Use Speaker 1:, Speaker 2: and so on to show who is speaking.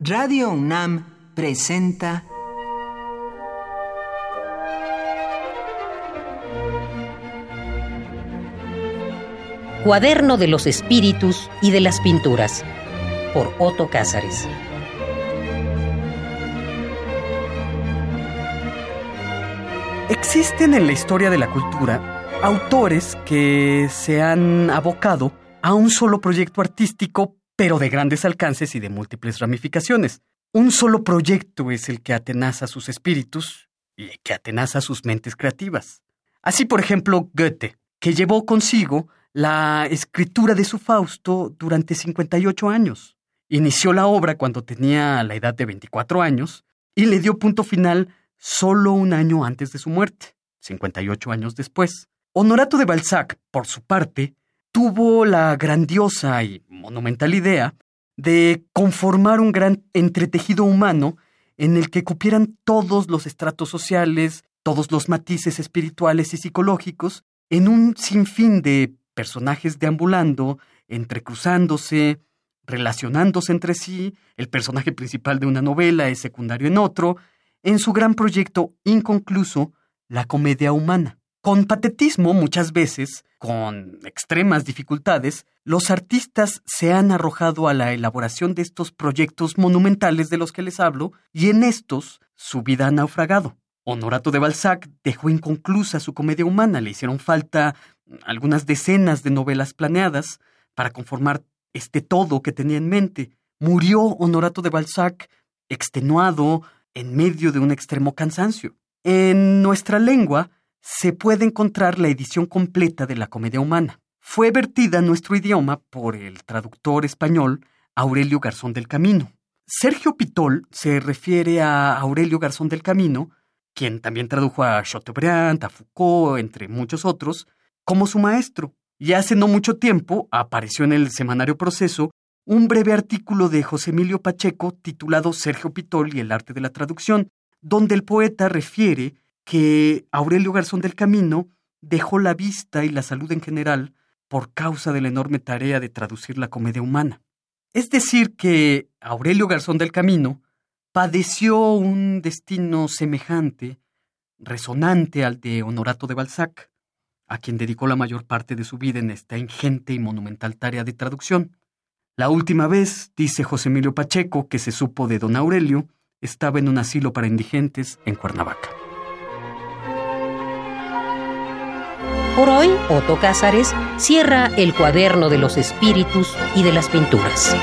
Speaker 1: Radio UNAM presenta
Speaker 2: Cuaderno de los Espíritus y de las Pinturas por Otto Cázares.
Speaker 3: Existen en la historia de la cultura autores que se han abocado a un solo proyecto artístico, pero de grandes alcances y de múltiples ramificaciones. Un solo proyecto es el que atenaza sus espíritus y que atenaza sus mentes creativas. Así, por ejemplo, Goethe, que llevó consigo la escritura de su Fausto durante 58 años. Inició la obra cuando tenía la edad de 24 años y le dio punto final solo un año antes de su muerte, 58 años después. Honorato de Balzac, por su parte, tuvo la grandiosa y monumental idea de conformar un gran entretejido humano en el que cupieran todos los estratos sociales, todos los matices espirituales y psicológicos, en un sinfín de personajes deambulando, entrecruzándose, relacionándose entre sí, el personaje principal de una novela es secundario en otro, en su gran proyecto inconcluso, la comedia humana. Con patetismo muchas veces, con extremas dificultades, los artistas se han arrojado a la elaboración de estos proyectos monumentales de los que les hablo, y en estos su vida ha naufragado. Honorato de Balzac dejó inconclusa su comedia humana, le hicieron falta algunas decenas de novelas planeadas para conformar este todo que tenía en mente. Murió Honorato de Balzac extenuado en medio de un extremo cansancio. En nuestra lengua se puede encontrar la edición completa de la comedia humana. Fue vertida en nuestro idioma por el traductor español Aurelio Garzón del Camino. Sergio Pitol se refiere a Aurelio Garzón del Camino, quien también tradujo a Chateaubriand, a Foucault, entre muchos otros, como su maestro. Y hace no mucho tiempo apareció en el semanario Proceso un breve artículo de José Emilio Pacheco titulado Sergio Pitol y el arte de la traducción, donde el poeta refiere que Aurelio Garzón del Camino dejó la vista y la salud en general por causa de la enorme tarea de traducir la comedia humana. Es decir, que Aurelio Garzón del Camino padeció un destino semejante, resonante al de Honorato de Balzac, a quien dedicó la mayor parte de su vida en esta ingente y monumental tarea de traducción. La última vez, dice José Emilio Pacheco, que se supo de don Aurelio, estaba en un asilo para indigentes en Cuernavaca.
Speaker 2: Por hoy, Otto Cázares cierra el cuaderno de los espíritus y de las pinturas.